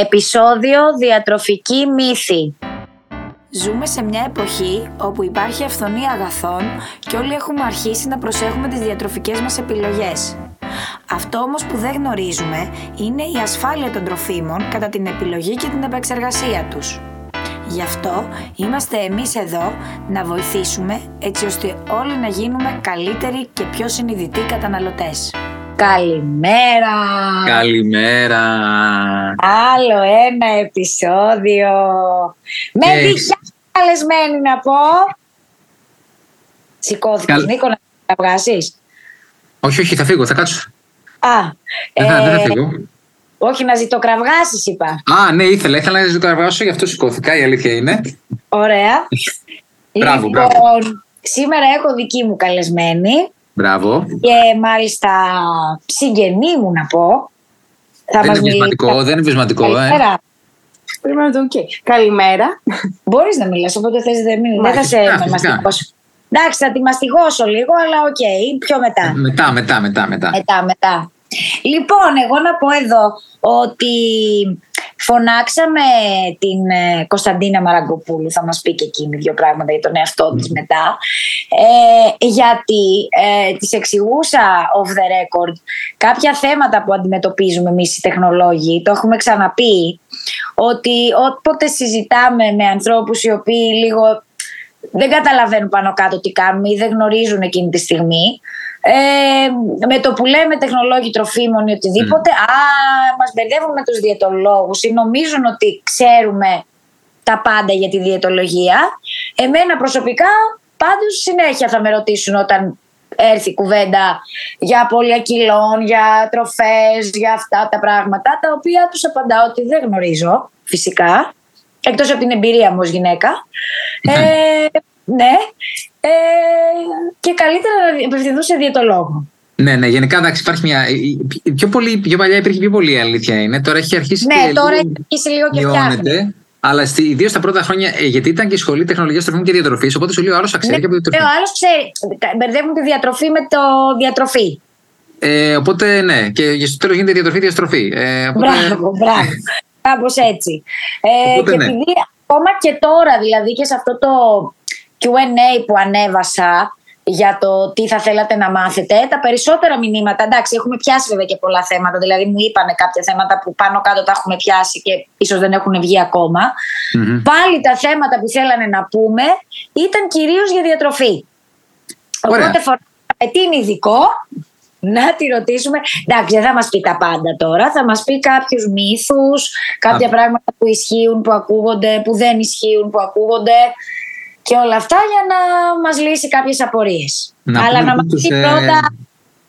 Επισόδιο Διατροφική μύθη. Ζούμε σε μια εποχή όπου υπάρχει αυθονία αγαθών και όλοι έχουμε αρχίσει να προσέχουμε τις διατροφικές μας επιλογές. Αυτό όμως που δεν γνωρίζουμε είναι η ασφάλεια των τροφίμων κατά την επιλογή και την επεξεργασία τους. Γι' αυτό είμαστε εμείς εδώ να βοηθήσουμε έτσι ώστε όλοι να γίνουμε καλύτεροι και πιο συνειδητοί καταναλωτές. Καλημέρα! Καλημέρα! Άλλο ένα επεισόδιο. Με Και- δικιά καλεσμένη να πω. Σηκώθηκες Καλ- Νίκο να τα βγάσεις. Όχι, όχι, θα φύγω, θα κάτσω. Α, Δεν θα, δεν θα ε, φύγω. όχι να ζητοκραυγάσεις είπα. Α, ναι, ήθελα, ήθελα να ζητήσω γι' αυτό σηκώθηκα, η αλήθεια είναι. Ωραία. Μπράβο, λοιπόν, μπράβο. σήμερα έχω δική μου καλεσμένη Μπράβο. και μάλιστα συγγενή μου να πω. Θα δεν μας είναι βυσματικό, μιλήσει- δεν είναι βυσματικό, ε. Καλημέρα. Πρέπει να το οκ. Καλημέρα. Μπορείς να μιλάς, όποτε θες δεν, μην- δεν θα σε φυσικά, φυσικά. μαστιγώσω. Εντάξει, θα τη μαστιγώσω λίγο, αλλά οκ, πιο μετά. Μετά, μετά, μετά, μετά. Μετά, μετά. Λοιπόν, εγώ να πω εδώ ότι φωνάξαμε την ε, Κωνσταντίνα Μαραγκοπούλου, θα μας πει και εκείνη δύο πράγματα για τον εαυτό της μετά, ε, γιατί ε, της εξηγούσα off the record κάποια θέματα που αντιμετωπίζουμε εμείς οι τεχνολόγοι, το έχουμε ξαναπεί, ότι όποτε συζητάμε με ανθρώπους οι οποίοι λίγο δεν καταλαβαίνουν πάνω κάτω τι κάνουμε ή δεν γνωρίζουν εκείνη τη στιγμή. Ε, με το που λέμε τεχνολόγοι τροφίμων ή οτιδήποτε, α, μας μπερδεύουν με τους διαιτολόγους ή νομίζουν ότι ξέρουμε τα πάντα για τη διαιτολογία. Εμένα προσωπικά πάντως συνέχεια θα με ρωτήσουν όταν έρθει η κουβέντα για απώλεια κιλών, για τροφές, για αυτά τα πράγματα, τα οποία τους απαντάω ότι δεν γνωρίζω φυσικά, εκτός από την εμπειρία μου ως γυναίκα. Ε, ναι. Ε, και καλύτερα να απευθυνθούν σε διαιτολόγο. Ναι, ναι, γενικά εντάξει, υπάρχει μια. η- η- Πιο, πολύ, πιο παλιά υπήρχε πιο πολύ η αλήθεια είναι. Τώρα έχει αρχίσει Ναι, και τώρα λίγο έχει αρχίσει λίγο και φτιάχνει. μειώνεται. Αλλά ιδίως τα πρώτα χρόνια, ε, γιατί ήταν και η σχολή τεχνολογίας τροφίμων και διατροφής, οπότε σου λέει ο άλλος θα ξέρει Ναι, και από ναι, διατροφή. ο άλλος ξέρει. Μπερδεύουν τη διατροφή με το διατροφή. Ε, οπότε ναι, και στο τέλος γίνεται διατροφή-διαστροφή. Ε, οπότε, Μπράβο, μπράβο. Κάπως έτσι. Ε, Οπότε και ναι. επειδή ακόμα και τώρα, δηλαδή και σε αυτό το QA που ανέβασα για το τι θα θέλατε να μάθετε, τα περισσότερα μηνύματα, εντάξει, έχουμε πιάσει βέβαια και πολλά θέματα, δηλαδή μου είπανε κάποια θέματα που πάνω κάτω τα έχουμε πιάσει και ίσως δεν έχουν βγει ακόμα. Μμμ. Πάλι τα θέματα που θέλανε να πούμε ήταν κυρίως για διατροφή. Ωραία. Οπότε φοράμε την ειδικό; Να τη ρωτήσουμε. Εντάξει, δεν θα μας πει τα πάντα τώρα. Θα μας πει κάποιους μύθους, κάποια Α. πράγματα που ισχύουν, που ακούγονται, που δεν ισχύουν, που ακούγονται και όλα αυτά για να μας λύσει κάποιες απορίες. Να Αλλά πούμε να μας, τους, πει ε, πρώτα,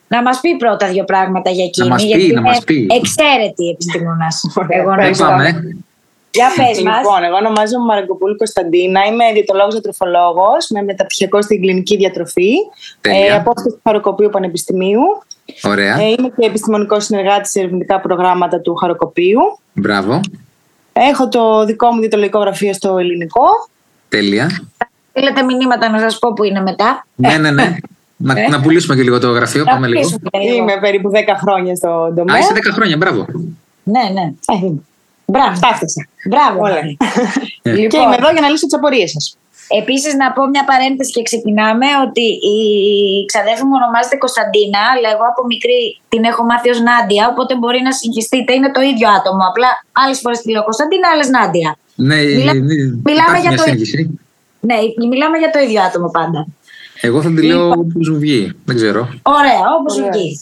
να μας πει πρώτα δύο πράγματα για εκείνη. μας πει, γιατί να είναι μας πει. εξαίρετη επιστήμονας. Εγώ Δεν νομίζω. πάμε. Για πες μας. Λοιπόν, εγώ ονομάζομαι Μαραγκοπούλου Κωνσταντίνα. Είμαι διαιτολόγος διατροφολόγος με μεταπτυχιακός στην κλινική διατροφή. Τέλεια. Ε, απόφαση του Χαροκοπείου Πανεπιστημίου. Ωραία. Ε, είμαι και επιστημονικός συνεργάτης σε ερευνητικά προγράμματα του Χαροκοπείου. Μπράβο. Έχω το δικό μου διαιτολογικό γραφείο στο ελληνικό. Τέλεια. Θέλετε μηνύματα να σας πω που είναι μετά. ναι, ναι, ναι. να, Ε. να πουλήσουμε και λίγο το γραφείο. Να Πάμε λίγο. πείσουμε λίγο. Είμαι περίπου 10 χρόνια στο Α, τομέα. είσαι 10 χρόνια, μπράβο. Ναι, ναι. Ε, είμαι. Μπράβο. Φτάφτασα. Μπράβο. Όλα. Μαρή. Ε. Και λοιπόν, είμαι εδώ για να λύσω τις απορίες σας. επίσης να πω μια παρένθεση και ξεκινάμε ότι η ξαδέρφη μου ονομάζεται Κωνσταντίνα, αλλά εγώ από μικρή την έχω μάθει ως Νάντια, οπότε μπορεί να συγχυστείτε, είναι το ίδιο άτομο. Απλά άλλες φορές τη λέω Κωνσταντίνα, άλλες Νάντια. Ναι, Μιλά- ναι, μιλάμε υπάρχει για μια το- σύγχυση. Ναι, μιλάμε για το ίδιο άτομο πάντα. Εγώ θα τη λέω Λοιπόν. όπως μου βγει. Δεν ξέρω. Ωραία, όπως Ωραία. βγει.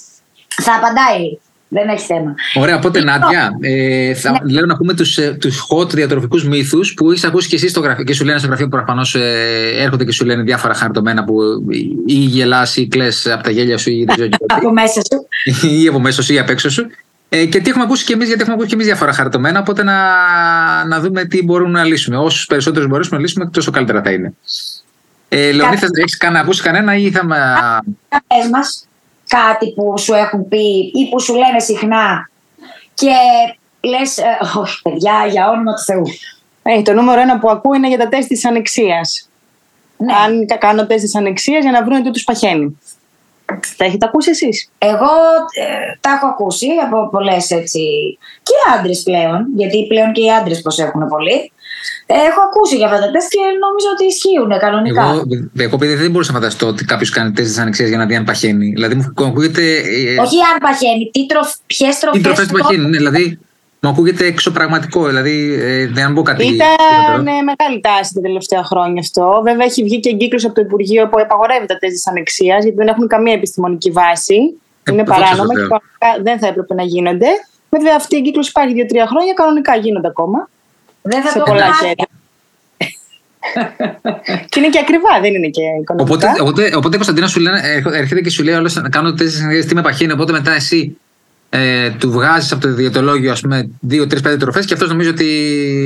Θα απαντάει. Δεν έχει θέμα. Ωραία, οπότε Λοιπόν. Νάντια, ε, θα, Ναι. λέω να πούμε τους, ε, τους hot διατροφικούς μύθους που είσαι ακούσεις και εσύ στο γραφείο και σου λένε στο γραφείο που προφανώς ε, έρχονται και σου λένε διάφορα χαρτομένα που ή γελάς ή κλαις από τα γέλια σου ή δεν ξέρω και Από τι, μέσα σου. ή από μέσα σου ή απ' έξω σου. Ε, και τι έχουμε ακούσει και εμείς, γιατί έχουμε ακούσει και εμείς διάφορα χαρτομένα. Οπότε να, να δούμε τι μπορούμε να λύσουμε. Όσους περισσότερους μπορούμε να λύσουμε, τόσο καλύτερα θα είναι. Ε, Λεωνί, θα έχεις καν ακούσεις κανένα ή θα με. πες μας κάτι που σου έχουν πει ή που σου λένε συχνά και λες, ε, όχι παιδιά, για όνομα του Θεού. Ε, το νούμερο ένα που ακούω είναι για τα τεστ της ανεξίας. Ναι. Αν κα- κάνω τεστ της ανεξίας για να βρουν τι τους παχαίνει. Τα έχετε ακούσει εσείς; Εγώ ε, τα έχω ακούσει από πολλές έτσι. και άντρες πλέον, γιατί πλέον και οι άντρες προσέχουν πολύ. Ε, έχω ακούσει για αυτά τα τεστ και νομίζω ότι ισχύουν κανονικά. Εγώ, εγώ επειδή δεν μπορούσα να φανταστώ ότι κάποιος κάνει τεστ της ανεξίας για να δει αν παχαίνει. Δηλαδή μου ακούγεται. ε, Όχι αν παχαίνει, τι τροφ, ποιες τροφές. Τι τροφές του παχαίνει, ναι, δηλαδή μου ακούγεται εξωπραγματικό. Δηλαδή ε, δεν μπω κάτι. Ήταν λιγότερο. ε, μεγάλη τάση τα τελευταία χρόνια αυτό. Βέβαια, έχει βγει και εγκύκλωση από το Υπουργείο που απαγορεύει τα τεστ της ανεξίας, γιατί δεν έχουν καμία επιστημονική βάση. Ε, Είναι δόξα παράνομα τω και Θεώ. κανονικά δεν θα έπρεπε να γίνονται. Βέβαια, αυτή η εγκύκλωση υπάρχει δύο-τρία χρόνια, κανονικά γίνονται ακόμα. Δεν θα σε το πολλά κάνω. χέρια. και είναι και ακριβά, δεν είναι και οικονομικά. Οπότε, οπότε, οπότε Κωνσταντίνα σου λένε, έρχο- έρχεται και σου λέει όλο να κάνω τεστ της τι με παχαίνει. Οπότε μετά εσύ ε, του βγάζεις από το διαιτολόγιο ας πούμε 2-3-5 τροφές και αυτός νομίζω ότι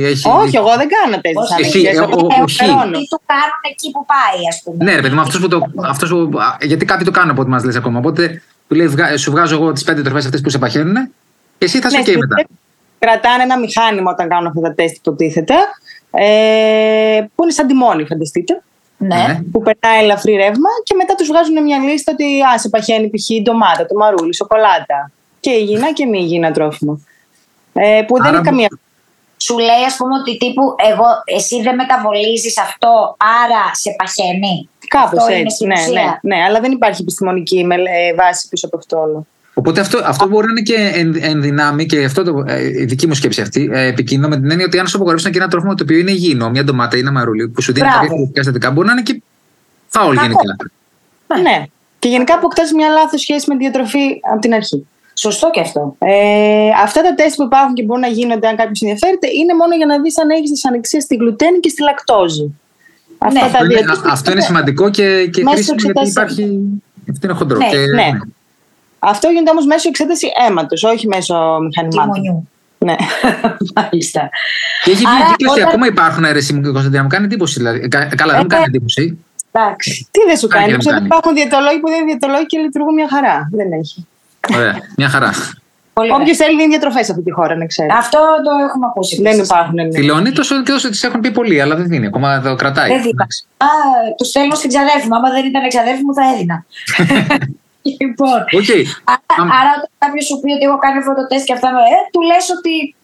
έχει. Όχι, εγώ δεν κάνω τεστ της Όχι, ανεξίας, εσύ, εγώ ο- το όχι. πληρώνω. Τι του κάνουν εκεί που πάει, ας πούμε. Ναι, ρε παιδί μου, αυτός που το, αυτός που, α, γιατί κάποιοι το κάνουν από ό,τι μας λες ακόμα. Οπότε του λέει, βγα- σου βγάζω εγώ τις 5 τροφές αυτές που σε παχαίνουν. Εσύ θα είσαι Ναι, OK στην μετά. ουσία Κρατάνε ένα μηχάνημα όταν κάνουν αυτά τα τεστ, υποτίθεται. Ε, που είναι σαν τιμόνι, φανταστείτε. Ναι. Ναι. Που περνάει ελαφρύ ρεύμα και μετά τους βγάζουν μια λίστα ότι α, σε παχαίνει π.χ. η ντομάτα, το μαρούλι, η σοκολάτα. Και υγιεινά και μη υγιεινά τρόφιμα. Ε, που δεν Άρα είναι καμία. Σου λέει, ας πούμε, ότι τύπου εγώ, εσύ δεν μεταβολίζεις αυτό, άρα σε παχαίνει. Κάπως Αυτό είναι έτσι. στην Ναι, ουσία. ναι, ναι, αλλά δεν υπάρχει επιστημονική μελ- ε, βάση πίσω από αυτό όλο. Οπότε αυτό, αυτό μπορεί να είναι και εν, εν δυνάμει και αυτό το, ε, η δική μου σκέψη αυτή, ε, επικίνδυνο με την έννοια ότι αν σου απογορεύσουν και ένα τρόφιμο το οποίο είναι υγιεινό, μια ντομάτα ή ένα μαρούλι που σου δίνει Μπράβο. κάποια θετικά συστατικά, μπορεί να είναι και φάουλ Κακό. γενικά. Ναι. Και γενικά αποκτάς μια λάθος σχέση με τη διατροφή από την αρχή. Σωστό και αυτό. Ε, αυτά τα τεστ που υπάρχουν και μπορούν να γίνονται αν κάποιος ενδιαφέρεται είναι μόνο για να δεις αν έχεις δυσανεξία στη γλουτένη και στη λακτόζη. Αυτά Ναι. τα Αυτό δύο είναι, τεστ α- αυτό είναι σημαντικό και, και Μέσω χρήσιμο γιατί εξετάσεων. υπάρχει. Αυτό είναι χοντρό. Ναι, και, ναι. Αυτό γίνεται όμως μέσω εξέταση αίματος, όχι μέσω μηχανημάτων. Τιμονιού. Ναι. Μάλιστα. Και έχει βγει Άρα, κύκλωση, όταν- ακόμα υπάρχουν αίρεση μου και Κωνσταντίνα, μου κάνει εντύπωση. Δηλαδή. Κα- Καλά, δεν μου Ε, κάνει εντύπωση. Εντάξει. Τι δεν σου Κάνει κάνει, και να ξέρω μην ότι κάνει. υπάρχουν διαιτολόγοι που δεν είναι διαιτολόγοι και λειτουργούν μια χαρά. Δεν έχει. Ωραία, μια χαρά. Πολύ ωραία. Όποιος θέλει δίνει διατροφές σε αυτή τη χώρα, να ξέρει. Αυτό το έχουμε ακούσει. Δεν επίσης. υπάρχουν. ναι. Τη Λεωνή τόσο και όσο τη έχουν πει πολλοί, αλλά δεν δίνει. Ακόμα το κρατάει. Δεν δίνω. Εντάξει. Α, τους στέλνω στην ξαδέρφη μου. Άμα δεν ήταν ξαδέρφη μου, θα έδινα. λοιπόν. Οκ. Άρα, Άμα- άρα όταν κάποιος σου πει ότι έχω κάνει αυτό το τεστ και αυτά, ε, του λες ότι.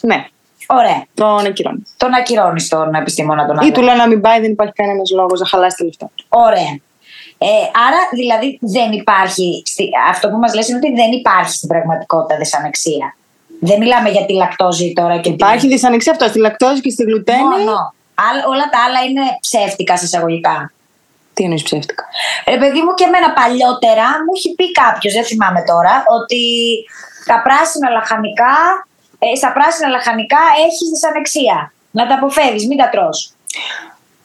Ναι, Ωραία. τον ακυρώνεις. Τον ακυρώνεις τον επιστήμονα τον Ή άλλο. του λέω να μην πάει, δεν υπάρχει κανένας λόγος να χαλάσει τα λεφτά. του. Ωραία. Ε, άρα, δηλαδή, δεν υπάρχει. Στη, αυτό που μας λες είναι ότι δεν υπάρχει στην πραγματικότητα δυσανεξία. Δεν μιλάμε για τη λακτόζη τώρα και Υπάρχει τη. δυσανεξία αυτός στη λακτόζη και στη γλουτένη. Μόνο. Άλλα- όλα τα άλλα είναι ψεύτικα σε εισαγωγικά. Τι εννοείς ψεύτικα; Ρε παιδί μου και εμένα παλιότερα μου έχει πει κάποιος, δεν θυμάμαι τώρα, ότι τα πράσινα λαχανικά, ε, στα πράσινα λαχανικά έχεις δυσανεξία. Να τα αποφεύγεις, μην τα τρως.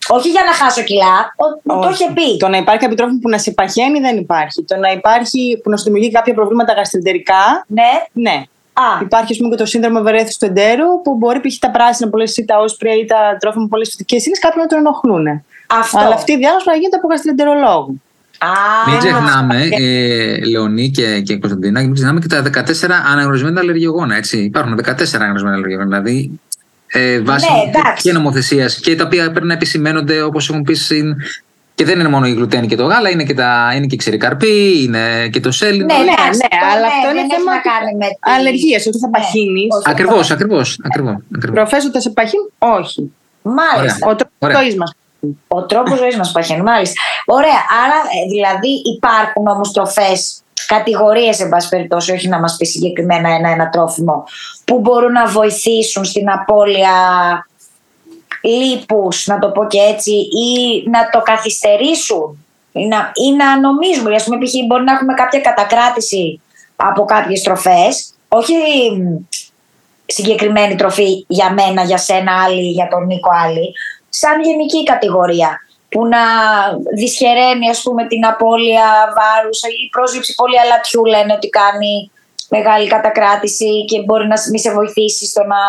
Όχι για να χάσω κιλά, ο- μου το Όχι. είχε πει. Το να υπάρχει κάποιο τρόφιμο που να σε παχαίνει δεν υπάρχει. Το να υπάρχει που να σου δημιουργεί κάποια προβλήματα γαστρεντερικά, Ναι. ναι. Α, Υπάρχει ας πούμε, και το σύνδρομο ευερέθου του εντέρου που μπορεί π.χ. τα πράσινα πολλέ ή τα όσπρια ή τα τρόφιμα με πολλέ φυτικέ ύλε κάποιοι να τον ενοχλούν. αυτό. Αλλά αυτή η διάγνωση πρέπει να γίνεται από γαστρεντερολόγο. Α, Μην ξεχνάμε, αυτό. ε, Λεωνή και, και Κωνσταντίνα, μην ξεχνάμε και τα 14 αναγνωρισμένα αλλεργιογόνα. Έτσι. Υπάρχουν 14 αναγνωρισμένα αλλεργιογόνα. Δηλαδή, ε, βάσει Ναι, εντάξει. και νομοθεσίας και τα οποία πρέπει να επισημαίνονται όπως έχουν πει συν. Και δεν είναι μόνο η γλουτένη και το γάλα, είναι και, τα, είναι και η ξηρή καρπή, είναι και το σέλινο. Ναι, Ναι, εντάξει, ναι, αυτό, αλλά ναι, αυτό είναι δεν έχει θέμα να κάνει με τη- αλλεργίας. Ότι θα Ναι, παχύνεις. όχι. Ακριβώς, ακριβώς. Ακριβώς, ακριβώς. Προφέ ότι θα σε παχύνει, όχι. Μάλιστα. Ο τρόπος Ωραία. ζωής μας. Ο τρόπος ζωής μας παχαίνει, μάλιστα. Ωραία. Άρα, ε, δηλαδή, υπάρχουν όμως τροφές, κατηγορίες, εν πάση περιπτώσει, όχι να μας πει συγκεκριμένα ένα-ένα τρόφιμο, που μπορούν να βοηθήσουν στην απώλεια λίπους, να το πω και έτσι, ή να το καθυστερήσουν ή να, ή να νομίζουμε, ας πούμε, π.χ. μπορεί να έχουμε κάποια κατακράτηση από κάποιες τροφές, όχι μ, συγκεκριμένη τροφή για μένα, για σένα άλλη, για τον Νίκο άλλη, σαν γενική κατηγορία που να δυσχεραίνει ας πούμε την απώλεια βάρους η πρόσληψη πολύ αλατιού λένε ότι κάνει μεγάλη κατακράτηση και μπορεί να μη σε βοηθήσει στο να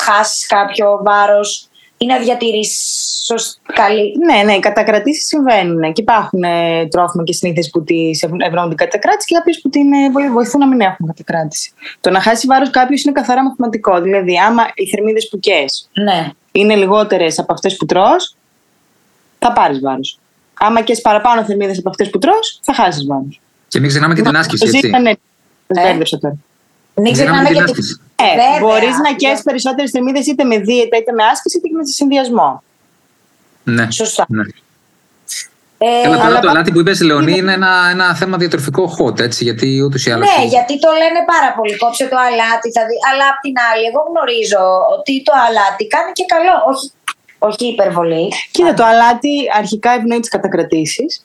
χάσεις κάποιο βάρος ή να διατηρήσεις σωσ- καλή Ναι, ναι, οι κατακρατήσεις συμβαίνουν. Και υπάρχουν ε, τρόφιμα και συνήθειες που τις ευρώνουν την κατακράτηση και κάποιες που την ε, βοη- βοηθούν να μην έχουν κατακράτηση. Το να χάσει βάρος κάποιος είναι καθαρά μαθηματικό. Δηλαδή, άμα οι θερμίδες που καίς ναι. είναι λιγότερες από αυτές που τρως, θα πάρεις βάρος. Άμα και παραπάνω θερμίδες από αυτές που τρως, θα χάσεις βάρος. Και μην ξεχνάμε και την άσκηση, Το έτσι. ζήτανε. Ε. Μπέρδεψα τώρα. Μην Μην ξεχνάμε ξεχνάμε την για την. άσκηση. Ε, Βέβαια. Μπορείς να καίει περισσότερες θερμίδες είτε με δίαιτα είτε με άσκηση είτε και με συνδυασμό. Ναι. Σωστά. ναι. Ε, Καλά, τώρα αλλά το πά- αλάτι που είπες, Λεωνί, είναι ένα, ένα θέμα διατροφικό hot, έτσι, γιατί ούτως ή άλλως. Ναι, γιατί το λένε πάρα πολύ. Κόψε το αλάτι. Θα δει. Αλλά απ' την άλλη, εγώ γνωρίζω ότι το αλάτι κάνει και καλό. Όχι, όχι υπερβολή. Κοίτα, το αλάτι αρχικά ευνοεί τις κατακρατήσεις.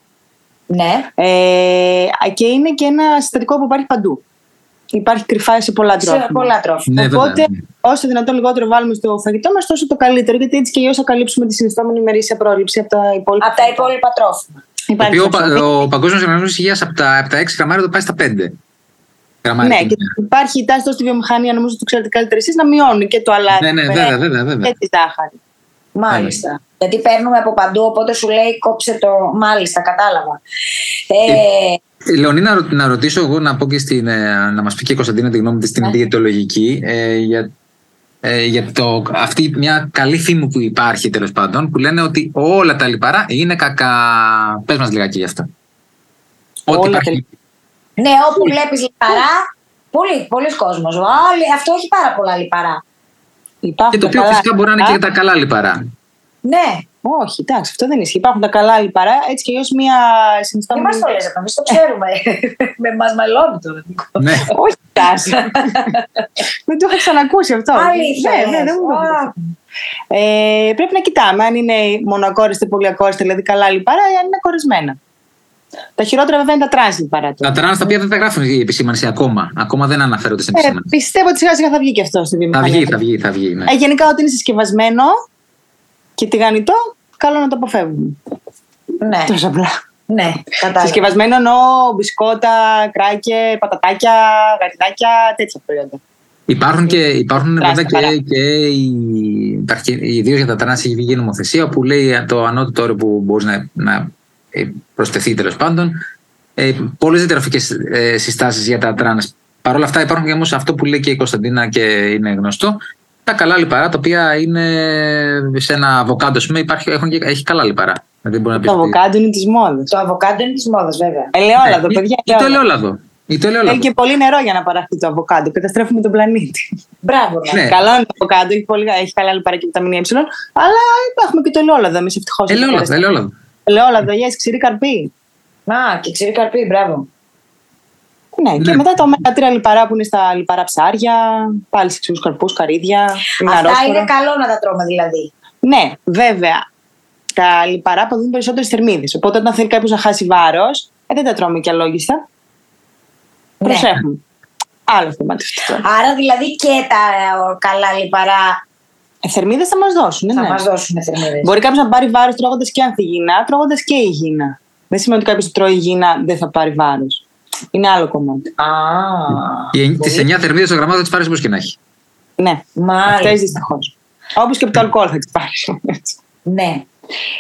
Ναι. Ε, και είναι και ένα συστατικό που υπάρχει παντού. Υπάρχει κρυφά σε πολλά Σε τρόφιμα. πολλά τρόφιμα. Ναι, Οπότε, βέβαια. όσο δυνατόν λιγότερο βάλουμε στο φαγητό μας, τόσο το καλύτερο. Γιατί έτσι και αλλιώς θα καλύψουμε τη συνιστόμενη ημερήσια πρόληψη από τα υπόλοιπα. Από τα υπόλοιπα τρόφιμα. Το Υπάρχει οποίο αυτό. ο, ο Παγκόσμιος Οργανισμός Υγείας από τα, από τα 6 γραμμάρια το πάει στα 5. Γραμμάρια. Ναι, και υπάρχει η τάση τόσο στη βιομηχανία, νομίζω ότι το ξέρετε καλύτερα εσείς, να μειώνει και το αλάτι ναι, ναι, με- βέβαια, βέβαια, βέβαια. και τη ζάχαρη. Μάλιστα. Γιατί παίρνουμε από παντού, οπότε σου λέει κόψε το. Μάλιστα, κατάλαβα. Ε, Ε, Λεωνί, να, ρω- να ρωτήσω εγώ να πω και στην, ε, να μας πει και η Κωνσταντίνα τη γνώμη της στην Ναι. διαιτολογική ε, για, ε, για το, αυτή μια καλή φήμη που υπάρχει τέλος πάντων που λένε ότι όλα τα λιπαρά είναι κακά. Πες μας λιγάκι γι' αυτό. Ότι Όλα υπάρχει, ναι, όπου βλέπεις λιπαρά. Πολλοί, πολλοί κόσμος. Όλοι, αυτό έχει πάρα πολλά λιπαρά. Υπάρχουν και το τα οποίο καλά φυσικά μπορεί να είναι λιπαρά. και τα καλά λιπαρά. Ναι, Όχι, εντάξει, αυτό δεν ισχύει. Υπάρχουν τα καλά λιπαρά, έτσι και αλλιώς μία μην συνιστόμενη. μας το λες, εμείς το ξέρουμε. Με μας μαλώνει τώρα. Νίκο. ναι. Όχι, τάση. δεν το είχα ξανακούσει αυτό. Αλήθεια. Ναι, ναι, λες. δεν μου το Α, είχα. ε, Πρέπει να κοιτάμε αν είναι μονοακόρεστα, πολυακόρεστα, δηλαδή καλά λιπαρά ή αν είναι κορεσμένα. Τα χειρότερα βέβαια είναι τα τρανς λιπαρά. Τα τώρα. τρανς τα οποία δεν τα γράφουν η επισήμανση ακόμα. Ακόμα δεν αναφέρονται στην Ε, επισήμανση. πιστεύω ότι σιγά σιγά θα βγει και αυτό στη θα βιομηχανία. βγει, θα βγει, θα βγει. Ναι. Ε, γενικά, όταν είναι συσκευασμένο και τηγανιτό, καλό να το αποφεύγουμε. Ναι, Τόσο απλά. ναι, κατάλαβα. Συσκευασμένο εννοώ μπισκότα, κράκερ, πατατάκια, γαριδάκια, τέτοια προϊόντα. Υπάρχουν και υπάρχουν Πράσινα βέβαια παρά. και, και ιδίως για τα τρανς έχει βγει η νομοθεσία που λέει το ανώτατο όριο που μπορείς να, να ε, προσθεθεί τέλος πάντων. Ε, Πολλές διατροφικές ε, συστάσεις για τα τρανς. Παρ' όλα αυτά υπάρχουν και όμως αυτό που λέει και η Κωνσταντίνα και είναι γνωστό. Τα καλά λιπαρά τα οποία είναι σε ένα αβοκάντο, ας πούμε, υπάρχει, έχουν και, έχει καλά λιπαρά. Δηλαδή μπορεί να πεις Το ότι- αβοκάντο είναι της μόδας. Το αβοκάντο είναι της μόδας, βέβαια. Ελαιόλαδο, Ναι, παιδιά. Ή το ελαιόλαδο. Ή το ελαιόλαδο. Θέλει και πολύ νερό για να παραχθεί το αβοκάντο. Καταστρέφουμε τον πλανήτη. Μπράβο, ναι. Ναι. Καλό είναι το αβοκάντο, έχει, πολύ, έχει καλά λιπαρά και βιταμίνη Ε, αλλά έχουμε και το ελαιόλαδο. Εμείς ευτυχώς. Ελαιόλαδο, ελαιόλαδο. Ελαιόλαδο, yes, ξηρή καρπή. Να, και ξηρή καρπή, μπράβο. Ναι, και Ναι. μετά τα ωμέγα 3 λιπαρά που είναι στα λιπαρά ψάρια, πάλι σε ξηρού καρπούς, καρύδια. Αυτά λιναρόσπορα. είναι καλό να τα τρώμε δηλαδή. Ναι, βέβαια. Τα λιπαρά αποδίδουν περισσότερες θερμίδες. Οπότε όταν θέλει κάποιος να χάσει βάρος, ε, δεν τα τρώμε και αλόγιστα. Ναι. Προσέχουμε. Άλλο θέμα της τώρα. Άρα δηλαδή και τα ε, καλά λιπαρά Ε, θερμίδες θα μας δώσουν. θα ναι. μας δώσουν θερμίδες. Μπορεί κάποιος να πάρει βάρος τρώγοντας και ανθυγιεινά, τρώγοντας και υγιεινά. Δεν σημαίνει ότι κάποιος τρώει υγιεινά δεν θα πάρει βάρος. Είναι άλλο κομμάτι. Α, Τις 9 θερμίδες στο γραμμάδι θα τις πάρεις όπως και να έχει. Ναι, αυτές μάλιστα. δυστυχώς. Όπως και από το αλκοόλ θα τις πάρεις. Ναι.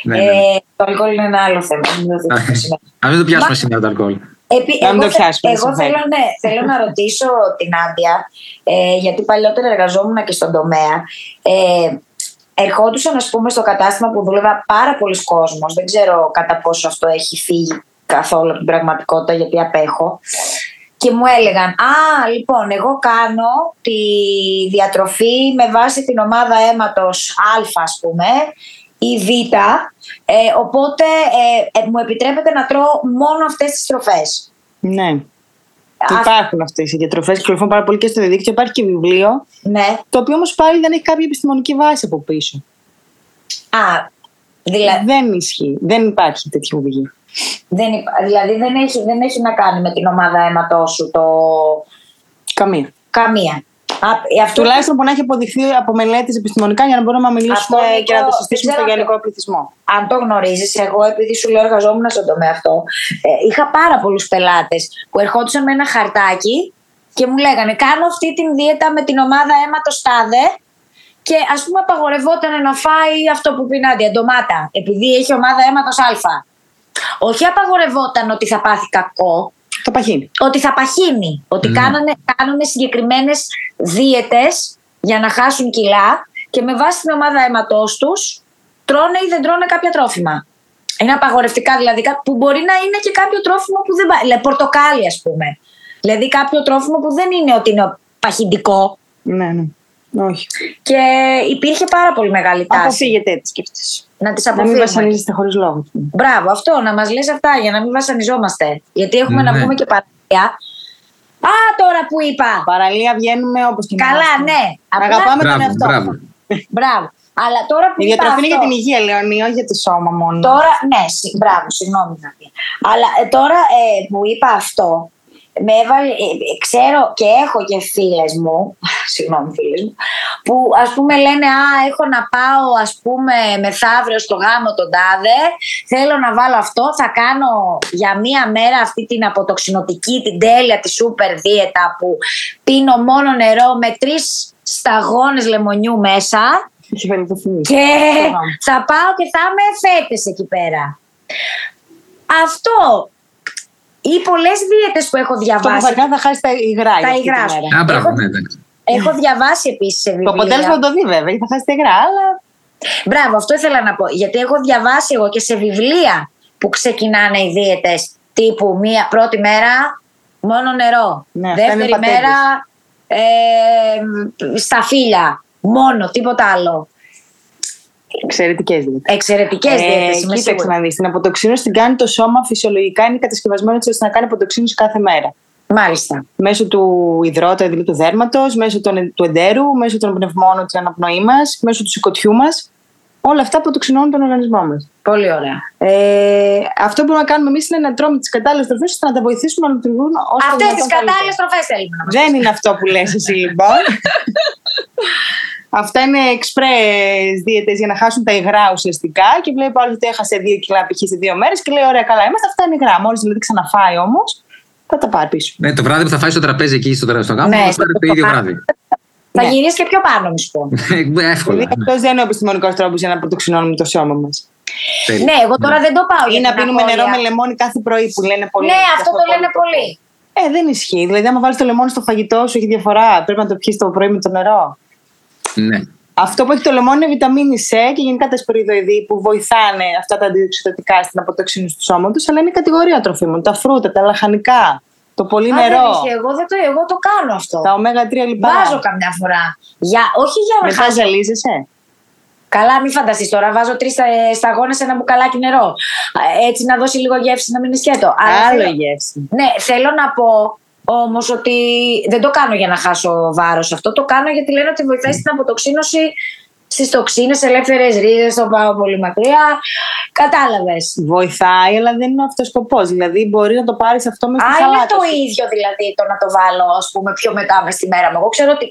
Ναι, Ε, ναι. Το αλκοόλ είναι ένα άλλο θέμα. μην το θέτουμε σήμερα. Α μην το πιάσουμε Μα- σήμερα το αλκοόλ. Επί, Να μην εγώ το θε- πιάσουμε, εγώ συμφέρει. θέλω, ναι, θέλω να ρωτήσω την Άντια, ε, γιατί παλιότερα εργαζόμουν και στον τομέα. Ε, ερχόντουσαν, ας πούμε, στο κατάστημα που δούλευα πάρα πολλοί κόσμος. Δεν ξέρω κατά πόσο αυτό έχει φύγει καθόλου από την πραγματικότητα, γιατί απέχω. Και μου έλεγαν, α, λοιπόν, εγώ κάνω τη διατροφή με βάση την ομάδα αίματος Α, ας πούμε, ή Β, ε, οπότε ε, ε, μου επιτρέπεται να τρώω μόνο αυτές τις τροφές. ναι. Α, Υπάρχουν αυτές οι διατροφές, κυκλοφορούν πάρα πολύ και στο διαδίκτυο. Υπάρχει και βιβλίο, Ναι. το οποίο όμως πάλι δεν έχει κάποια επιστημονική βάση από πίσω. Α, δηλα- Δεν ισχύει. Δεν υπάρχει τέτοια οδηγία. δεν, υπά- δηλαδή δεν έχει, δεν έχει να κάνει με την ομάδα αίματός σου το... Καμία. Καμία. Α, ε, αυτό Τουλάχιστον που να έχει αποδειχθεί από μελέτες επιστημονικά για να μπορούμε να μιλήσουμε Αυτό, Νίκο, και να το δεν συστήσουμε ξέρω στο αν- γενικό πληθυσμό. αν το γνωρίζεις, εγώ επειδή σου λέω εργαζόμουν στον τομέα αυτό, ε, είχα πάρα πολλούς πελάτες που ερχόντουσαν με ένα χαρτάκι και μου λέγανε: Κάνω αυτή την δίαιτα με την ομάδα αίματο τάδε και ας πούμε απαγορευόταν να φάει αυτό που πει η Νάντια, ντομάτα, επειδή έχει ομάδα αίματος Α. Όχι απαγορευόταν ότι θα πάθει κακό, Το παχύνι. ότι θα παχύνει. Ότι Ναι. κάνανε, κάνανε συγκεκριμένες δίαιτες για να χάσουν κιλά και με βάση την ομάδα αίματός τους τρώνε ή δεν τρώνε κάποια τρόφιμα. Είναι απαγορευτικά δηλαδή που μπορεί να είναι και κάποιο τρόφιμο που δεν πάει. Δηλαδή, πορτοκάλι, ας πούμε. Δηλαδή κάποιο τρόφιμο που δεν είναι ότι είναι παχυντικό. Ναι, ναι. Όχι. Και υπήρχε πάρα πολύ μεγάλη τάση. Αποφύγετε τι σκέφτε. Να τις Να μην αποφύγουμε. βασανίζεστε χωρίς λόγο. Μπράβο, αυτό, να μας λες αυτά για να μην βασανιζόμαστε. Γιατί έχουμε να Ναι. πούμε και παραλία. Α, τώρα που είπα. Παραλία βγαίνουμε όπως και να Καλά, είμαστε. ναι. Να Απλά- αγαπάμε τον Μπράβο, εαυτό. μπράβο. Μπράβο. Αλλά τώρα που Η είπα διατροφή είναι για αυτό- την υγεία, Λεωνί, όχι για το σώμα μόνο. Τώρα, ναι, συ- μπράβο, συγγνώμη Ναδία. Αλλά ε, τώρα ε, που είπα αυτό, με έβαλε, ε, ε, ξέρω και έχω και φίλες μου, συγγνώμη φίλες μου, που ας πούμε λένε «Α, έχω να πάω ας πούμε μεθαύριο στο γάμο τον τάδε, θέλω να βάλω αυτό, θα κάνω για μία μέρα αυτή την αποτοξινοτική, την τέλεια, τη σούπερ δίαιτα που πίνω μόνο νερό με τρεις σταγόνες λεμονιού μέσα Έχει βελτιωθεί. και Συγγνώμη. θα πάω και θα είμαι φέτες εκεί πέρα. Αυτό ή πολλές δίαιτες που έχω Αυτό που διαβάσει. θα κάνει θα χάσει τα υγρά. για αυτή τη υγρά σου. μέρα. Α, μπράβο, Έχω- ναι, εντάξει. Έχω διαβάσει επίσης σε Το βιβλία. αποτέλεσμα θα το δει βέβαια, γιατί θα χάσει τα υγρά, αλλά Μπράβο, αυτό ήθελα να πω. Γιατί έχω διαβάσει εγώ και σε βιβλία που ξεκινάνε οι δίαιτες τύπου μία πρώτη μέρα μόνο νερό. Ναι, αυτά είναι Δεύτερη πατέντες. μέρα ε, στα φύλλα. Μόνο, τίποτα άλλο. Εξαιρετικές δίαιτες. Εξαιρετικές Ε, δίαιτες, είμαι κοίταξε σίγουρη. να δεις. Την αποτοξίνωση την κάνει το σώμα φυσιολογικά, είναι κατασκευασμένο έτσι ώστε να κάνει αποτοξίνωση κάθε μέρα. Μάλιστα. Μέσω του υδρότα, δηλαδή του δέρματος, μέσω των, του εντέρου, μέσω των πνευμόνων, την αναπνοής μας, μέσω του σηκωτιού μας. Όλα αυτά αποτοξινώνουν τον οργανισμό μας. Πολύ ωραία. Ε, αυτό που μπορούμε να κάνουμε εμείς είναι να τρώμε τις κατάλληλες τροφές ώστε να τα βοηθήσουμε να λειτουργούν όσο Αυτές δυνατόν τις καλύτερα. κατάλληλες τροφές θέλουμε να μας Δεν είναι αυτό που λες εσύ λοιπόν. Αυτά είναι express δίαιτες για να χάσουν τα υγρά ουσιαστικά και βλέπει άλλος ότι έχασε 2 κιλά π.χ. σε δύο μέρες και λέει: Ωραία, καλά είμαστε. Αυτά είναι υγρά. Μόλις δηλαδή ξαναφάει όμως, θα τα πάρει πίσω. Ναι, το βράδυ που θα φάει στο τραπέζι εκεί στο, στο γάμο, Ναι, θα στο πάρει το ίδιο βράδυ. Θα Ναι. γυρίσει και πιο πάνω, μη σου πω. Εύκολα. Δηλαδή αυτό δεν είναι ο επιστημονικός τρόπος για να αποτοξινώνουμε το σώμα μας. Τέλεια. ναι, εγώ τώρα δεν το πάω Ή για να την πίνουμε απώλεια. νερό με λεμόνι κάθε πρωί που λένε πολύ. Ναι, και αυτό το λένε κακό. πολύ. Ε, δεν ισχύει. Δηλαδή, άμα βάλεις το λεμόνι στο φαγητό σου, έχει διαφορά. Πρέπει να το πιεις το πρωί με το νερό. Ναι. Αυτό που έχει το λεμόνι είναι βιταμίνη C και γενικά τα σποριδοειδή που βοηθάνε αυτά τα αντιοξυδοτικά στην αποτοξίνηση του σώματος, αλλά είναι η κατηγορία τροφίμων. Τα φρούτα, τα λαχανικά, το πολύ Α, νερό, δεν ισχύει. εγώ, δεν το, εγώ το κάνω αυτό. τα ω3 λοιπά. Βάζω καμιά φορά. Για, όχι για να Μετά χάσω. ζαλίζεσαι; Καλά, μην φανταστείς τώρα. Βάζω τρεις σταγόνες σε ένα μπουκαλάκι νερό. Α, Έτσι να δώσει λίγο γεύση να μην είναι σκέτο. Αλλά Άλλο θέλω- η γεύση. Ναι, θέλω να πω όμως ότι δεν το κάνω για να χάσω βάρος αυτό. Το κάνω γιατί λένε ότι βοηθάει στην αποτοξίνωση στις τοξίνες, ελεύθερες ρίζες. Το πάω πολύ μακριά. Κατάλαβες. Βοηθάει, αλλά δεν είναι αυτός ο σκοπός. Δηλαδή, μπορεί να το πάρεις αυτό με Α, στη είναι σαλάτα. το σου. ίδιο δηλαδή το να το βάλω ας πούμε, πιο μετά μες στη μέρα μου. Εγώ ξέρω ότι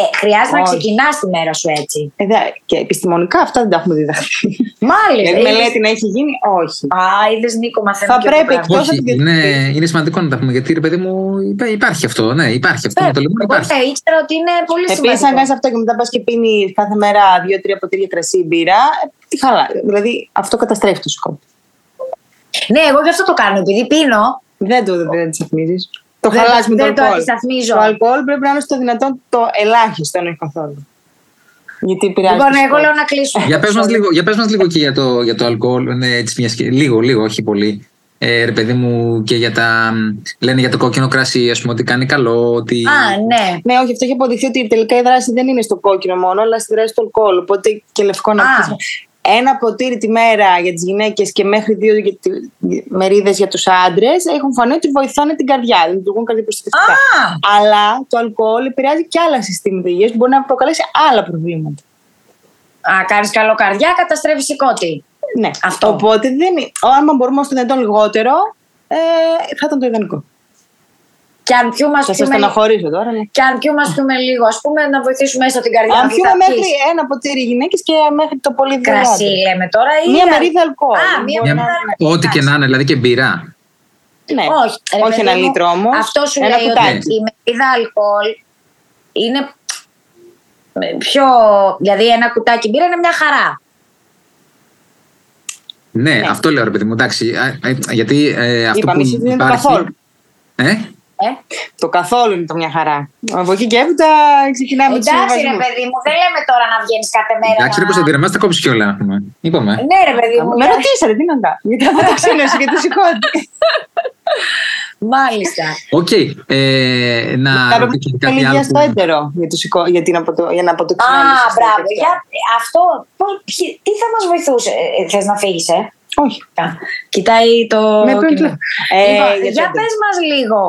ε, χρειάζεται να Όχι. ξεκινάς τη μέρα σου έτσι. Ε, δε- και επιστημονικά αυτά δεν τα έχουμε διδαχθεί. Μάλιστα. Δηλαδή, είδες- μελέτη να έχει γίνει, όχι. Α, είδες Νίκο, μαθαίνω. Θα και εγώ πρέπει πράγματα. εκτός Όχι, από την είναι, διατροφή. είναι σημαντικό να τα πούμε γιατί ρε παιδί μου υπά- υπάρχει αυτό. Ναι, υπάρχει αυτό. Με το λιμόνι Εγώ υπάρχει. ναι, ήξερα ότι είναι πολύ Επίσης, αν σημαντικό. κάνεις αυτό και μετά πας και πίνει κάθε μέρα δύο-τρία ποτήρια κρασί ή μπύρα, ε, τι χαλά. Δηλαδή, αυτό καταστρέφει το σκοπό. Ναι, εγώ γι' αυτό το κάνω. Επειδή πίνω. Δεν το δεν αντισταθμίζει. Το Δεν- χαλάς με το δεν το αλκοόλ. αντισταθμίζω. Το αλκοόλ πρέπει να είναι στο δυνατόν το ελάχιστο, αν όχι καθόλου. Γιατί επηρεάζει. Λοιπόν, το εγώ σκοπό. λέω να κλείσουμε. Για πες, μας λίγο, για πες μας λίγο και για το, για το αλκοόλ. Ναι, έτσι μιας σκε- λίγο, λίγο, όχι πολύ. Ε, ρε παιδί μου, και για τα. Λένε για το κόκκινο κρασί, ας πούμε, ότι κάνει καλό. Ότι... Α, ναι. Ναι, όχι, αυτό έχει αποδειχθεί ότι τελικά η δράση δεν είναι στο κόκκινο μόνο, αλλά στη δράση του αλκοόλ. Οπότε και λευκό να Α. πεις. Ένα ποτήρι τη μέρα για τις γυναίκες και μέχρι δύο μερίδες για τους άντρες έχουν φανεί ότι βοηθάνε την καρδιά, δεν λειτουργούν καρδιοπροστατευτικά. Α, Αλλά το αλκοόλ επηρεάζει και άλλα συστήματα υγείας που μπορεί να προκαλέσει άλλα προβλήματα. α κάνεις καλό καρδιά, καταστρέφεις σηκώτη. Ναι, Αυτό. Οπότε δεν είναι. Άμα μπορούμε όσο το δυνατόν λιγότερο, ε, θα ήταν το ιδανικό. Και αν πιούμε, ας Θα σα πούμε, στεναχωρήσω τώρα. ναι. και αν πιούμε, ας πούμε, λίγο, ας πούμε, να βοηθήσουμε έστω την καρδιά. Αν που πιούμε θα μέχρι πεις. ένα ποτήρι γυναίκες και μέχρι το πολύ δύο Κρασί, άντρες. λέμε τώρα. Ή Μία α- μερίδα αλκοόλ. Α, μία Μπορεί Μια- να- μερίδα. Ό,τι και να είναι, δηλαδή και μπυρά. Ναι. Όχι, ρε Όχι παιδί ένα μου, λίτρο όμως, Αυτό σου ένα λέει κουτάκι. ότι η μερίδα αλκοόλ είναι πιο. Δηλαδή, ένα κουτάκι μπύρα είναι μια χαρά. Ναι, αυτό λέω ρε παιδί μου. Εντάξει, α, α, γιατί ε, αυτό Είπαμε, που εσείς δεν είναι το υπάρχει. καθόλου. Ε; Ε; Το καθόλου είναι το μια χαρά. Από εκεί και έπειτα ξεκινάμε τις Εντάξει, ρε συμβασμούς. παιδί μου, δεν λέμε τώρα να βγαίνεις κάθε μέρα. Εντάξει, ρε να- Κωνσταντίνα, μας τα κόψεις κιόλα. να πούμε. Είπαμε. Ναι, ρε παιδί μου. Με για- ρωτήσατε, τι να κάνω. Γιατί από το ξύνωση και το σηκώτη. Μάλιστα. Οκ. Ε, να Θα ρωτήσω πρέπει κάτι να άλλο. για στο που- έντερο για, το σηκώ, για, την αποτο, για να Α, αποτοξινώνεις. μπράβο. Για, αυτό, πώς- ποιοι- τι θα μας βοηθούσε. Ε, θες να φύγεις, ε; Όχι. Α, Κοιτάει το Με παίρνει κοινό. τηλέφωνο. Ε, Λοιπόν, για το για έντερο. πες μας λίγο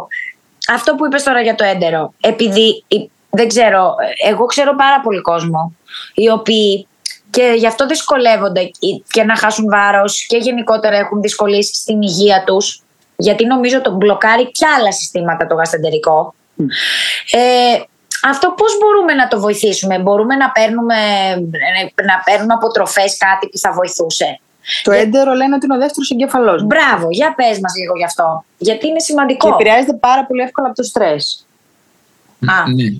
αυτό που είπες τώρα για το έντερο. Επειδή, η- δεν ξέρω, εγώ ξέρω πάρα πολύ κόσμο οι οποίοι και γι' αυτό δυσκολεύονται και να χάσουν βάρος και γενικότερα έχουν δυσκολίες στην υγεία τους γιατί νομίζω το μπλοκάρει και άλλα συστήματα το γαστεντερικό. Ε, αυτό πώς μπορούμε να το βοηθήσουμε, μπορούμε να παίρνουμε, να παίρνουμε αποτροφές κάτι που θα βοηθούσε; Το έντερο λένε ότι είναι ο δεύτερος εγκέφαλό μου. Μπράβο, για πες μας λίγο γι' αυτό. Γιατί είναι σημαντικό. Και επηρεάζεται πάρα πολύ εύκολα από το στρες. Α. Ναι.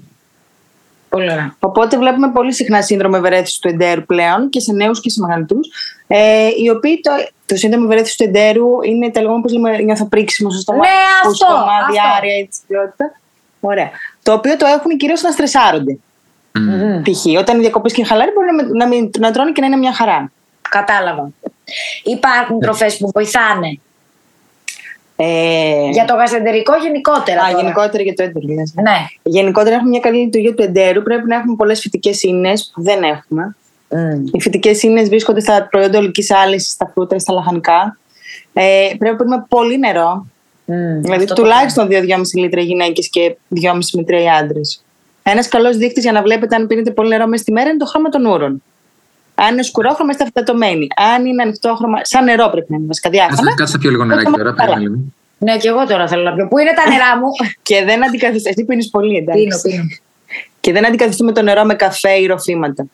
Πολύ ωραία. Οπότε βλέπουμε πολύ συχνά σύνδρομο ευερέθηση του εντέρου πλέον και σε νέους και σε μεγαλύτερους. Ε, οι οποίοι το, το σύνδρομο ευερέθηση του εντέρου είναι τα λεγόμενα, πώ λέμε, νιώθω πρίξιμο στο στόμα. Ναι, αυτό, στόμα, αυτό. διάρρεια, έτσι, ποιότητας. Ωραία. Το οποίο το έχουν κυρίως να στρεσάρονται. Μμ. Π.χ. όταν οι διακοπές και χαλάρι μπορεί να, να, μην, να τρώνε και να είναι μια χαρά. Κατάλαβα. Υπάρχουν τροφές που βοηθάνε Ε, για το γαστεντερικό γενικότερα. α, τώρα. γενικότερα για το έντερο. λες. Ναι. Γενικότερα έχουμε μια καλή λειτουργία του εντέρου. Πρέπει να έχουμε πολλές φυτικές ίνες που δεν έχουμε. Οι φυτικές ίνες βρίσκονται στα προϊόντα ολικής άλυσης, στα φρούτα ή στα λαχανικά. Ε, πρέπει να πίνουμε πολύ νερό. Μμ, Δηλαδή αυτό το τουλάχιστον 2-2,5 λίτρα οι γυναίκες και 2,5 με 3 οι άντρες. Ένας καλός δείκτης για να βλέπετε αν πίνετε πολύ νερό μέσα στη μέρα είναι το χρώμα των ούρων. Αν είναι σκουρόχρωμα, είστε αυτατωμένοι. Αν είναι ανοιχτόχρωμα, σαν νερό πρέπει να είναι βασικά διάφανα. Κάτσε- Κάτσε να πιω λίγο νεράκι τώρα. περίμενε λίγο. Ναι, και εγώ τώρα θέλω να πιω. Πού είναι τα νερά μου; Και δεν αντικαθιστούμε. Εσύ πίνεις πολύ, εντάξει. πίνω, πίνω. Και δεν αντικαθιστούμε το νερό με καφέ ή ροφήματα.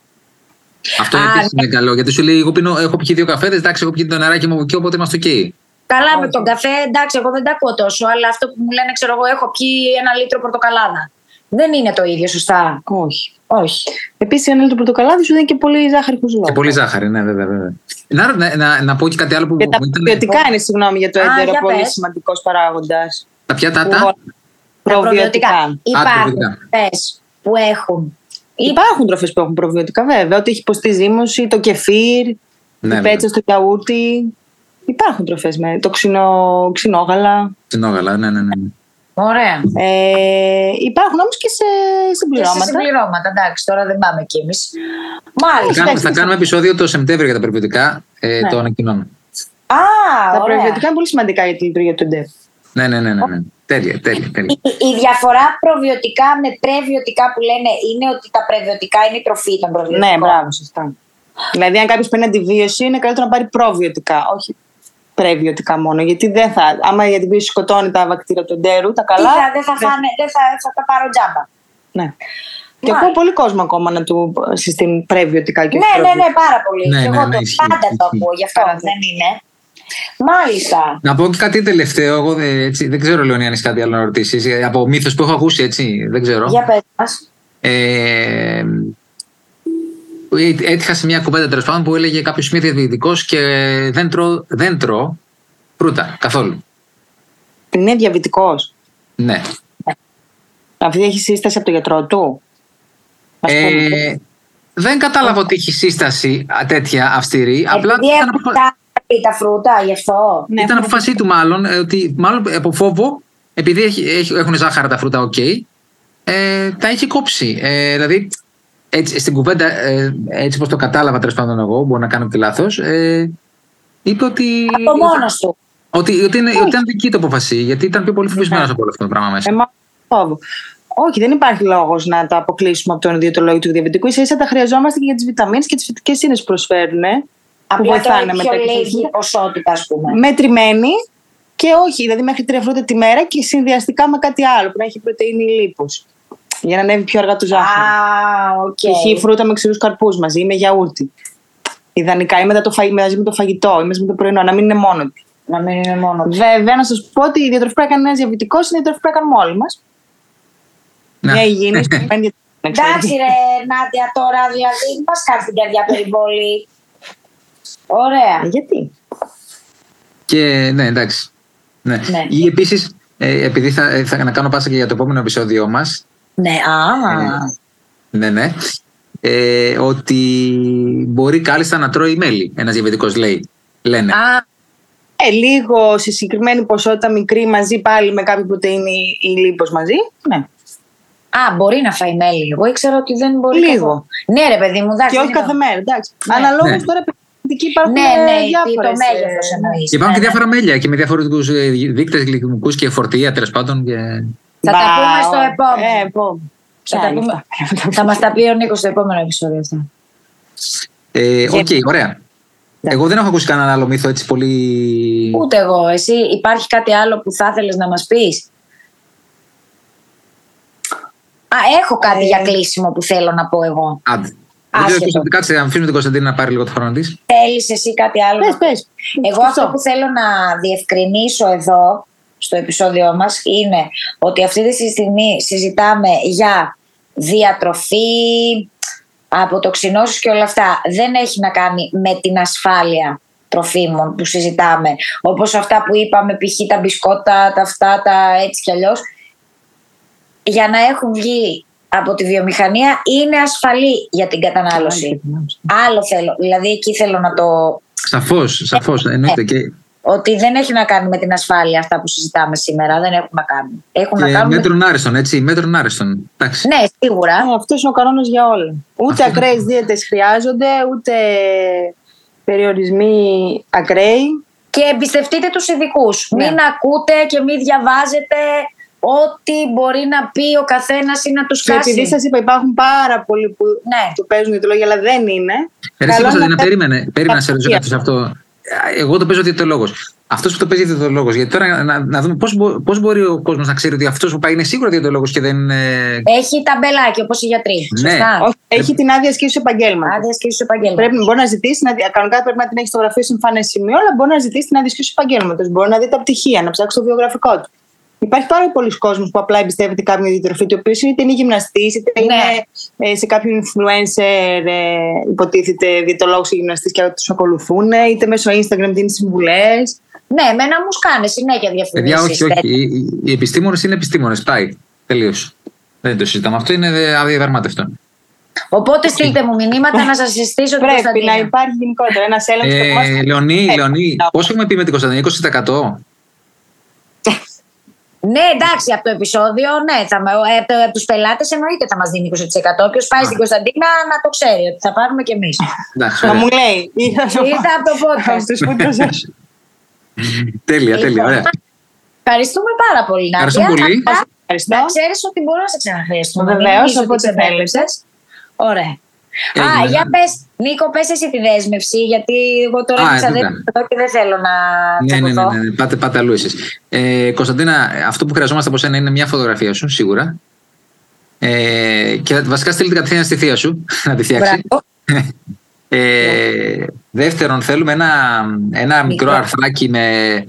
Αυτό Α, επίσης είναι καλό. Γιατί σου λέει: Εγώ πίνω, έχω πιει δύο καφέδες, εντάξει, έχω πιει το νεράκι μου και οπότε είμαστε οκ. Καλά με τον καφέ, εντάξει, εγώ δεν τα ακούω τόσο, αλλά αυτό που μου λένε, ξέρω εγώ, έχω πιει ένα λίτρο πορτοκαλάδα. Δεν είναι το ίδιο, σωστά. Όχι. Όχι. Επίσης, αν είναι το πορτοκαλάδα, σου δίνει και πολύ ζάχαρη χουζουλό. Και πολύ ζάχαρη, ναι, βέβαια. βέβαια. Να, να, να, να πω και κάτι άλλο που Και τα μου ήταν. ποιοτικά είναι, συγγνώμη για το Α, έντερο, για πολύ πες. σημαντικός παράγοντας. Τα πιάτα τα. Τα; Προβιωτικά. Υπάρχουν προβιωτικά. τροφές που έχουν. Υπάρχουν τροφές που έχουν προβιωτικά, βέβαια. Ότι έχει υποστεί ζύμωση, το κεφίρ, Ναι, η πέτσα στο γιαούρτι. Υπάρχουν τροφές με το ξινό, ξινόγαλα. Συνόγαλα, ναι, ναι, ναι. Ωραία. Ε, υπάρχουν όμως και σε Και σε συμπληρώματα. συμπληρώματα, εντάξει, τώρα δεν πάμε κι εμείς. Θα Μάλιστα. κάνουμε, θα κάνουμε επεισόδιο το Σεπτέμβριο για τα περιβαλλοντικά. Ε, Ναι. Το ανακοινώνω. Α, Τα ωραία. προβιωτικά είναι πολύ σημαντικά για τη λειτουργία του εντέρου. Ναι, ναι, ναι. ναι, ναι. Τέλεια, τέλεια. τέλεια. Η, η διαφορά προβιωτικά με πρεβιωτικά που λένε είναι ότι τα πρεβιωτικά είναι η τροφή των προβιωτικών. Ναι, μπράβο, σωστά. Δηλαδή, αν κάποιος παίρνει αντιβίωση, είναι καλύτερο να πάρει προβιωτικά, όχι πρεβιωτικά μόνο. Γιατί δεν θα, άμα η αντιβίωση σκοτώνει τα βακτήρια του εντέρου, τα Τι καλά. θα, δεν θα φάνε, δεν θα, θα τα πάρω τζάμπα. Ναι. Και Μάλιστα. ακούω πολύ κόσμο ακόμα να του συστήνει πρεβιωτικά και Ναι, όχι ναι, ναι, προβιωτικά. πάρα πολύ. Ναι, Και ναι, εγώ ναι, το ισχύει, πάντα το ισχύει. ακούω, γι' αυτό Πάρα δεν είναι. Μάλιστα. Να πω και κάτι τελευταίο. Εγώ δεν, έτσι, δεν ξέρω, Λεωνία, αν έχει κάτι άλλο να ρωτήσεις. Από μύθο που έχω ακούσει, έτσι. Δεν ξέρω. Για πες μας. Ε, έτυχα σε μια κουβέντα τέλος πάντων που έλεγε κάποιος μη διαδικτικό και δεν τρώω, δεν τρώω φρούτα καθόλου. Είναι διαβητικός. Ναι. Αυτή έχει σύσταση από το γιατρό του; Ας πούμε. Ε, δεν κατάλαβα ότι έχει σύσταση α, τέτοια αυστηρή. Απλά Επειδή ήταν, έχουν αποφα- τα, τα φρούτα, γι' αυτό. Ναι, ήταν έχουν- απόφασή του μάλλον ε, ότι μάλλον από φόβο, επειδή έχει, έχει- έχουν ζάχαρα τα φρούτα, οκ, ε, τα έχει κόψει. Ε, δηλαδή, έτσι, στην κουβέντα, ε, έτσι όπως το κατάλαβα τέλος πάντων εγώ, μπορεί να κάνω και λάθος, ε, είπε ότι... Από μόνος του. Ότι, ότι, είναι, ότι ήταν δική του απόφαση, γιατί ήταν πιο πολύ φοβισμένος από όλο αυτό το πράγμα μέσα. Ε, μα- φόβο. Όχι, δεν υπάρχει λόγος να τα αποκλείσουμε από τον ιδιωτολόγιο του διαβητικού. ίσα ίσα τα χρειαζόμαστε και για τις βιταμίνες και τις φυτικές ίνες που προσφέρουν. ε, που Απλά βοηθάνε τώρα με πιο τα λίγη ποσότητα, ας πούμε. Μετρημένη και όχι, δηλαδή μέχρι τρία φρούτα τη μέρα και συνδυαστικά με κάτι άλλο που να έχει πρωτεΐνη ή λίπος. Για να ανέβει πιο αργά το ζάχαρο. Α, οκ. Π.χ. φρούτα με ξηρούς καρπούς μαζί ή με γιαούρτι. Ιδανικά ή μετά το φαγη- μαζί με το φαγητό ή μαζί με το πρωινό, να μην είναι μόνο του. Να μην είναι μόνο του. Βέβαια, να σας πω ότι η διατροφή που έκανε ένα διαβητικό είναι η διατροφή που έκανουμε όλοι μας. Ναι. Μια υγιεινή στοιχειμένη Εντάξει, ρε Νάντια, τώρα δηλαδή μην μα κάνει την καρδιά περιβολή. Ωραία. Γιατί; Και ναι, εντάξει. Ναι. Ναι. Ή επίσης ε, επειδή θα, θα να κάνω πάσα και για το επόμενο επεισόδιό μας, Ναι, α. ναι, ναι, ε, ότι μπορεί κάλλιστα να τρώει μέλι ένας διαβητικός λέει. Λένε. Α, Ε, λίγο σε συγκεκριμένη ποσότητα μικρή μαζί πάλι με κάποια πρωτεΐνη ή λίπος μαζί. Ναι. α, μπορεί να φάει μέλι. Εγώ ήξερα ότι δεν μπορεί. Λίγο. καθόλου. Ναι, ρε παιδί μου, εντάξει. Και όχι δεν κάθε είναι- μέρα, εντάξει. Ναι. Αναλόγως Ναι. τώρα περιπτωτική υπάρχουν Ναι, ε, ναι, διάφορες, το μέγεθο ε, εννοείς. Και υπάρχουν και διάφορα μέλια και με διαφορετικούς δείκτες γλυκαιμικού και φορτία τέλος πάντων. Και... Θα τα Μπα, πούμε στο ω, επόμενο. Ε, επόμενο. Θα, τα Ποια είναι πούμε... αυτά. θα μας τα πει ο Νίκος στο επόμενο επεισόδιο αυτό. Ε, Οκ, Και- ωραία. Εγώ δεν έχω ακούσει κανένα άλλο μύθο έτσι πολύ. Ούτε εγώ. Εσύ υπάρχει κάτι άλλο που θα ήθελες να μας πεις; Α, έχω κάτι Ε. για κλείσιμο που θέλω να πω εγώ. Άντε. Δεν ξέρω, Άσχετο. Κωνσταντίνα, Κάτσε, να αφήσουμε την Κωνσταντίνα να πάρει λίγο το χρόνο της. Θέλεις εσύ κάτι άλλο. Πες, να πες. Εγώ αυτό που θέλω να διευκρινίσω εδώ στο επεισόδιό μας είναι ότι αυτή τη στιγμή συζητάμε για διατροφή, αποτοξινώσεις και όλα αυτά. Δεν έχει να κάνει με την ασφάλεια τροφίμων που συζητάμε. Όπως αυτά που είπαμε, π.χ. τα μπισκότα, τα αυτά, τα έτσι κι αλλιώς. Για να έχουν βγει από τη βιομηχανία είναι ασφαλή για την κατανάλωση. Άλλο θέλω, δηλαδή εκεί θέλω να το Σαφώς, σαφώς. Εννοείται. Και, ότι δεν έχει να κάνει με την ασφάλεια αυτά που συζητάμε σήμερα. Δεν έχουν να κάνουν. Έχουν να και κάνουν. με- μέτρων άριστον, έτσι. Μέτρον άριστον. Εντάξει. Ναι, σίγουρα. Ε, αυτός είναι ο κανόνας για όλα. Ούτε Αυτό ακραίες δίαιτες χρειάζονται, ούτε περιορισμοί ακραίοι. Και εμπιστευτείτε τους ειδικούς. Ναι. Μην ακούτε και μην διαβάζετε ό,τι μπορεί να πει ο καθένας ή να τους Και επειδή κάσει. σας είπα, υπάρχουν πάρα πολλοί που Ναι. το παίζουν διαιτολόγια, αλλά δεν είναι. Ρε, εσύ, Καλό Κωνσταντίνα, να- περίμενε, περίμενε να σε ρωτήσω Κατευθείαν. κάτι σε αυτό. Εγώ το παίζω διαιτολόγος. Αυτός που το παίζει διαιτολόγος. Γιατί τώρα να, να δούμε πώς μπορεί ο κόσμος να ξέρει ότι αυτός που πάει είναι σίγουρα διαιτολόγος και δεν. ε, Έχει ταμπελάκι όπως οι γιατροί. Ναι. Σωστά. Όχι, έχει την άδεια ασκήσεω επαγγέλματος. Άδεια και στο επαγγέλμα. Πρέπει, μπορεί να ζητήσει, να, δει- κανονικά πρέπει να την έχεις στο γραφείο συμφανέ σημείο, αλλά μπορεί να ζητήσει την άδεια ασκήσεω επαγγέλματος. Μπορεί να δει τα πτυχία, να ψάξει το βιογραφικό του. Υπάρχει πάρα πολλοί κόσμος που απλά εμπιστεύεται κάποιον διατροφή, το οποίος είτε είναι γυμναστής, είτε Ναι. είναι ε, σε κάποιον influencer, ε, υποτίθεται διαιτολόγο ή γυμναστής και τους ακολουθούν, είτε μέσω Instagram δίνει συμβουλές. Ναι, εμένα μου σκάνε συνέχεια Παιδιά, διαφημίσει. όχι, όχι. Οι, οι- οι επιστήμονες είναι επιστήμονες. Πάει. Τελείως. Δεν το συζητάμε. Αυτό είναι αδιαδραμμάτευτο. Οπότε στείλτε μου μηνύματα να σας συστήσω την Πρέπει να Κωνσταντίνα. υπάρχει γενικότερα ένας έλεγχος. Ε, Λεωνί, Ε, Λεωνί, ναι. πόσο έχουμε πει με την Κωνσταντίνα, 20%? Ναι, εντάξει, από το επεισόδιο, ναι. Θα, με- ε, από, από τους πελάτες εννοείται θα μας δίνει 20%. Όποιος πάει στην Κωνσταντίνα να το ξέρει ότι θα πάρουμε κι εμείς. Εντάξει, Να ωραία. μου λέει. Ήρθα από το podcast. Αυτούς που το ζω. Τέλεια, τέλεια, Λοιπόν, ωραία. Ευχαριστούμε πάρα πολύ, Νάντια. Ευχαριστούμε πολύ. Αλλά Ευχαριστώ. Να ξέρεις ότι μπορούμε να σε ξαναχρειαστούμε. Μην Βεβαίως, νομίζεις ότι όποτε ξεπέρασες. Ωραία. Έγινε, Α, ναι. για πες, Νίκο, πες εσύ τη δέσμευση, γιατί εγώ τώρα Α, είμαι εδώ ξαδέρφη εδώ και δεν θέλω να Ναι, ναι, ναι, τσακωθώ. ναι, ναι. Πάτε, πάτε αλλού εσείς. Ε, Κωνσταντίνα, αυτό που χρειαζόμαστε από σένα είναι μια φωτογραφία σου, σίγουρα. Ε, και βασικά στείλει την κατευθείαν στη θεία σου να τη φτιάξει. Μπράβο. Ε, δεύτερον, θέλουμε ένα, ένα μικρό Μικρό. αρθράκι με,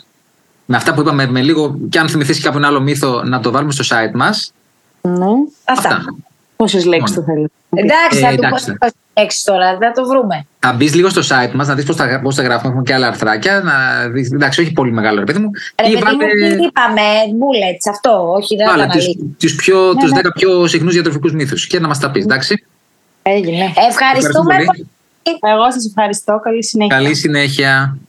με αυτά που είπαμε, με λίγο, και αν θυμηθείς κάποιον άλλο μύθο, να το βάλουμε στο site μας. Ναι. Αυτά. Πόσες λέξεις το θέλω. Εντάξει, Ε, θα του πω εντάξει. έξι τώρα, θα το βρούμε. Θα μπεις λίγο στο site μας, να δεις πώς τα, πώς τα γράφουμε. Έχουμε και άλλα αρθράκια. Να δεις, εντάξει, όχι πολύ μεγάλο, ρε παιδί μου. Ρε Ή παιδί μου, βάλε- τι είπαμε, bullets, αυτό, όχι δεν θα Βάλε τα τους, αναλύσουμε. τους, πιο, Ναι, τους ναι. 10 πιο συχνούς διατροφικούς μύθους και να μας τα πεις, εντάξει. Έγινε. Ευχαριστούμε Ευχαριστούμε πολύ. πολύ. Εγώ σας ευχαριστώ. Καλή συνέχεια. Καλή συνέχεια.